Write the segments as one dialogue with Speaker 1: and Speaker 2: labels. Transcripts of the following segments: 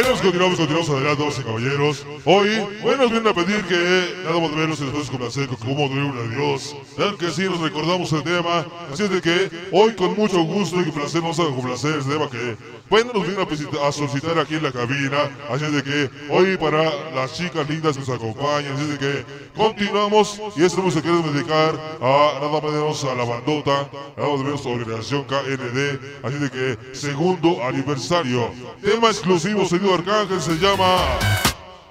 Speaker 1: Bueno, continuamos, continuamos adelante, y caballeros. Hoy, bueno, nos vienen a pedir que nada más de verlos y después complacer con cómo duele un adiós. Claro que sí, nos recordamos el tema. Así es de que hoy, con mucho gusto y placer, vamos a complacer el tema que, bueno, nos vienen a, a solicitar aquí en la cabina. Así es de que hoy, para las chicas lindas que nos acompañan, así es de que continuamos. Y esta música queremos dedicar a nada menos a la bandota, nada menos a Organización KND. Así de que, segundo aniversario. Tema exclusivo, señor Arcángel, se llama.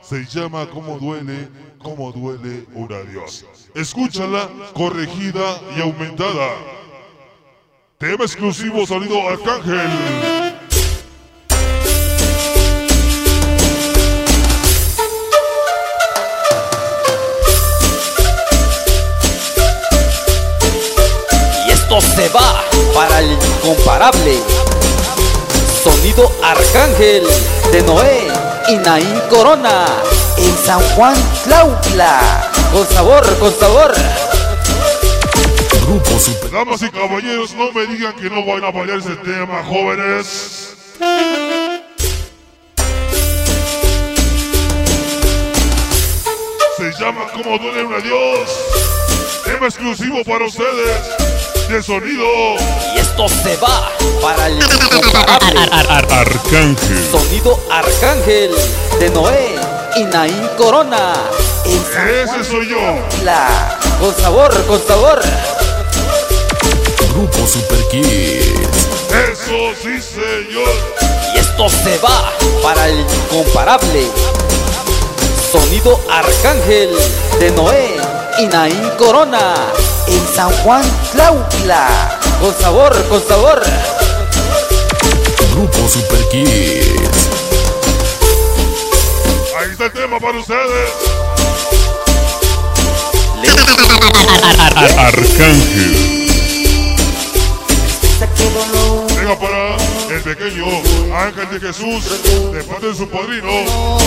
Speaker 1: Se llama Cómo duele, cómo duele un adiós. Escúchala, corregida y aumentada. Tema exclusivo, sonido Arcángel.
Speaker 2: Y esto se va para el incomparable Arcángel de Noé y Naín Corona en San Juan Clautla. Con sabor, con sabor.
Speaker 3: Grupo Super
Speaker 1: Damas y caballeros, no me digan que no van a bailar ese tema, jóvenes. Se llama Como duele un adiós. Tema exclusivo para ustedes. De sonido.
Speaker 2: Esto se va para el
Speaker 3: Arcángel.
Speaker 2: Sonido Arcángel de Noé y Naín Corona en San
Speaker 1: Ese soy yo.
Speaker 2: Clautla. Con sabor, con sabor.
Speaker 3: Grupo Super Kids.
Speaker 1: Eso sí, señor.
Speaker 2: Y esto se va para el incomparable Sonido Arcángel de Noé y Naín Corona en San Juan Clautla. Con sabor, con sabor.
Speaker 3: Grupo Super Kids.
Speaker 1: Ahí está el tema para ustedes.
Speaker 3: Arcángel.
Speaker 1: Venga para el pequeño Ángel de Jesús, de parte de su padrino.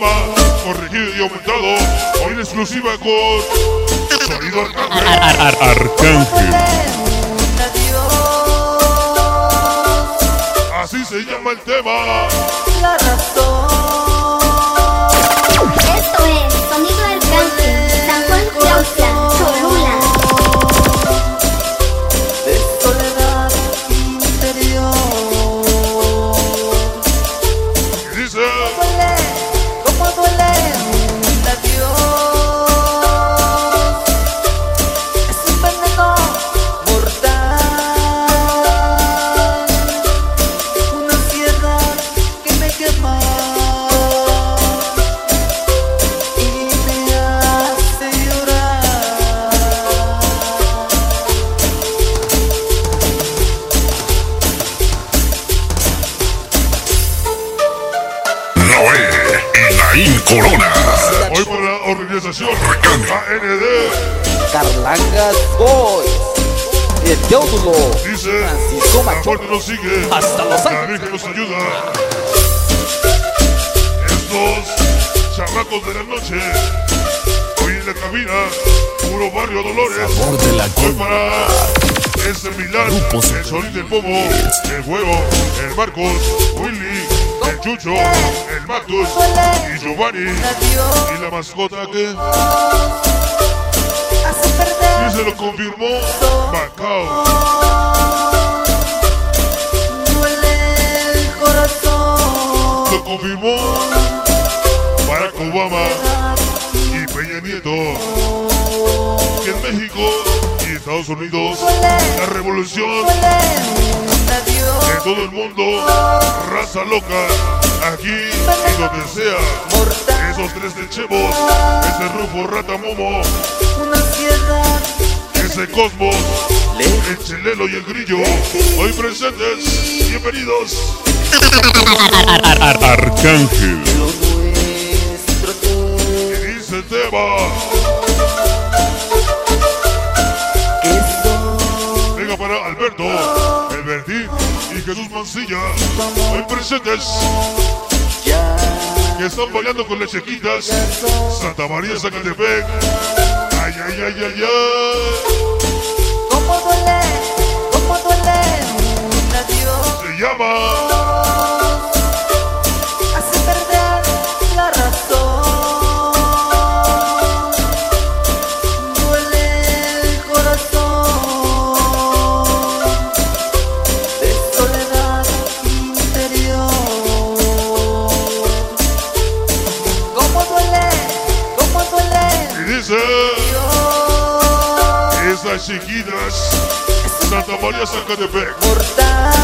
Speaker 1: Tema, corregido y aumentado. Hoy en exclusiva con Sonido Arcángel.
Speaker 3: Arcángel.
Speaker 4: Un adiós,
Speaker 1: Así se llama el tema.
Speaker 4: La
Speaker 1: organización KND,
Speaker 2: Carlangas Boys. El Teodulo.
Speaker 1: dice,
Speaker 2: Francisco
Speaker 1: la
Speaker 2: Macho.
Speaker 1: muerte nos sigue,
Speaker 2: Hasta Los
Speaker 1: la
Speaker 2: Ángeles.
Speaker 1: Virgen nos ayuda. Estos chamacos de la noche, hoy en la cabina, puro barrio Dolores.
Speaker 3: Sabor de la
Speaker 1: Hoy para ese Milán, el Solín del Pomo, el Güero, el Marcos, Willy, el Chucho, el Matus y Giovanni. Y la mascota que y se lo confirmó Macao. Lo confirmó Barack Obama y Peña Nieto. Que en México y Estados Unidos la revolución en todo el mundo, raza loca, aquí y donde sea. Esos tres de Chevos, ese Rufo Rata Momo, ese Cosmos, el Chelelo y el Grillo, hoy presentes, bienvenidos.
Speaker 3: Arcángel.
Speaker 1: Y dice tema, para Alberto, el Bertín y Jesús Mancilla, hoy presentes, que Están bailando con las chiquitas. Santa María Zacatepec. Ay, ay, ay, ay, ay.
Speaker 4: ¿Cómo duele? ¿Cómo duele?
Speaker 1: Se llama. Esas chiquitas. Santa María Zacatepec.
Speaker 4: mortal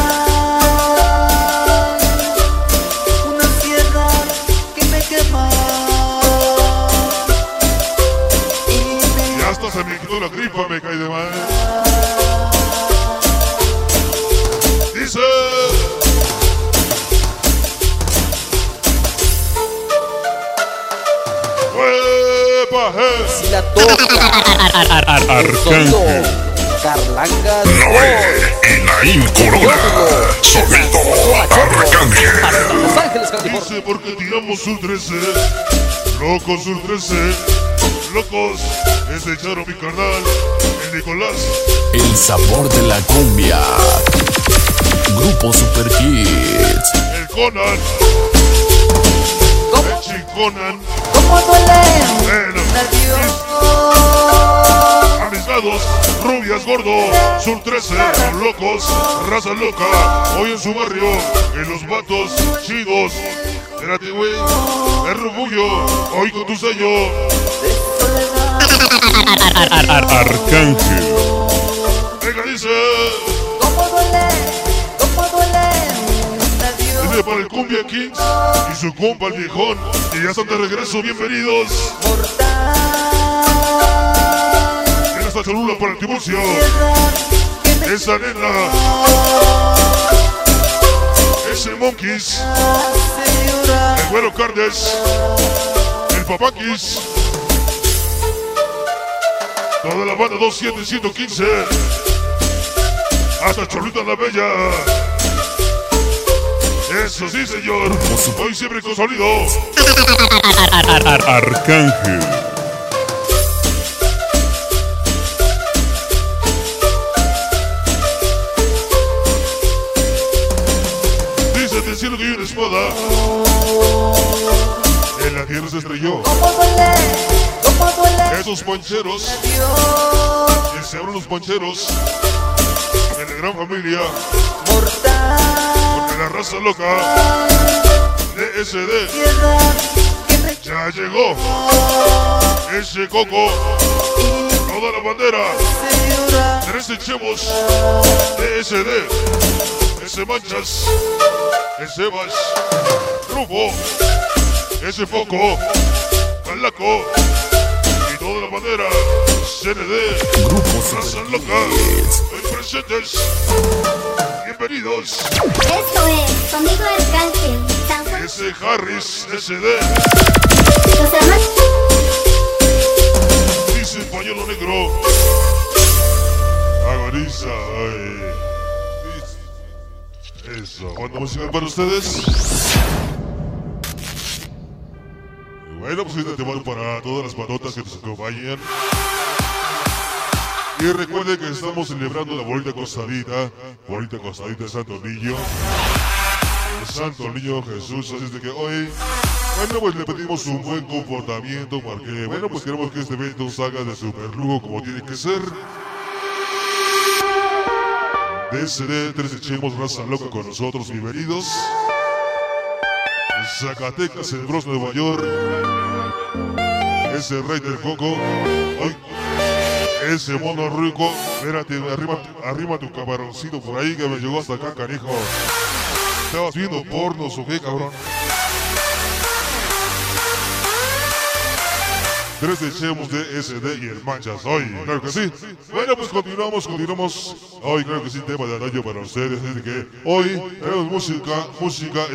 Speaker 4: Una ansiedad que me quema Y me
Speaker 1: Y hasta se me quitó la gripa, me cae de mal.
Speaker 2: Si la toca. Carlangas.
Speaker 3: Noé y Naín Corona. Sonido Arcángel.
Speaker 2: Hasta Los Ángeles, California.
Speaker 1: Dice porque tiramos un 13. Locos un 13. Locos. Ese echaron mi carnal. El Nicolás.
Speaker 5: El sabor de la cumbia. Grupo Super Kids.
Speaker 1: El Conan.
Speaker 4: ¿Cómo,
Speaker 1: El Chiconan.
Speaker 4: cómo duele
Speaker 1: Bueno.
Speaker 4: un adiós
Speaker 1: A mis lados, rubias gordo, sur 13, locos, raza loca, hoy en su barrio, en los vatos chidos. Espérate, güey, el rubullo, hoy con tu sello.
Speaker 3: Arcángel.
Speaker 1: Venga, dice, para el Cumbia Kings y su compa el viejón, y ya están de regreso, bienvenidos.
Speaker 4: mortal
Speaker 1: En esta cholula para el Tiburcio, esa nena, ese Monkeys, el güero Cardes, el Papakis, toda la banda 27115, hasta Cholita la Bella. Eso sí, señor. Hoy siempre con sonido.
Speaker 3: Arcángel.
Speaker 1: Dice del cielo que hay una espada. En la tierra se estrelló.
Speaker 4: ¿Cómo duele? ¿Cómo duele
Speaker 1: Esos pancheros,
Speaker 4: Dios
Speaker 1: que se abren los pancheros. En la gran familia, raza loca. DSD. Ya llegó. Ese coco, toda la bandera,
Speaker 4: hace llorar
Speaker 1: 13 chevos, DSD, ese manchas, ese vas, rufo, ese foco, calaco, y toda la bandera, CND,
Speaker 5: Grupo
Speaker 1: raza loca, hoy presentes, bienvenidos,
Speaker 6: Esto es Sonido Arcángel, San Juan.
Speaker 1: ese Harris, SD,
Speaker 6: Los hermanos.
Speaker 1: Dice pañuelo negro. Agoniza. ay. Eso. ¿Cuándo música para ustedes? Bueno, pues ahorita te mando para todas las patotas que nos acompañan. Y recuerden que estamos celebrando la bonita costadita, bonita costadita de Santo Niño. Santo Niño Jesús, así es de que hoy bueno, pues le pedimos un buen comportamiento porque, bueno, pues queremos que este evento salga de super lujo como tiene que ser. DSD, tres echemos raza loca con nosotros, bienvenidos. Zacatecas, el Bronx, Nueva York. Ese rey del coco. Ay, ese mono rico. Espérate, arriba, arriba tu camaroncito por ahí que me llegó hasta acá, canijo. ¿Estabas viendo pornos o qué, cabrón? Tres de Chemos de SD y el Manchas hoy, claro que sí. Bueno, pues continuamos, continuamos. Hoy, claro que sí, tema de año para ustedes. Que hoy tenemos música, música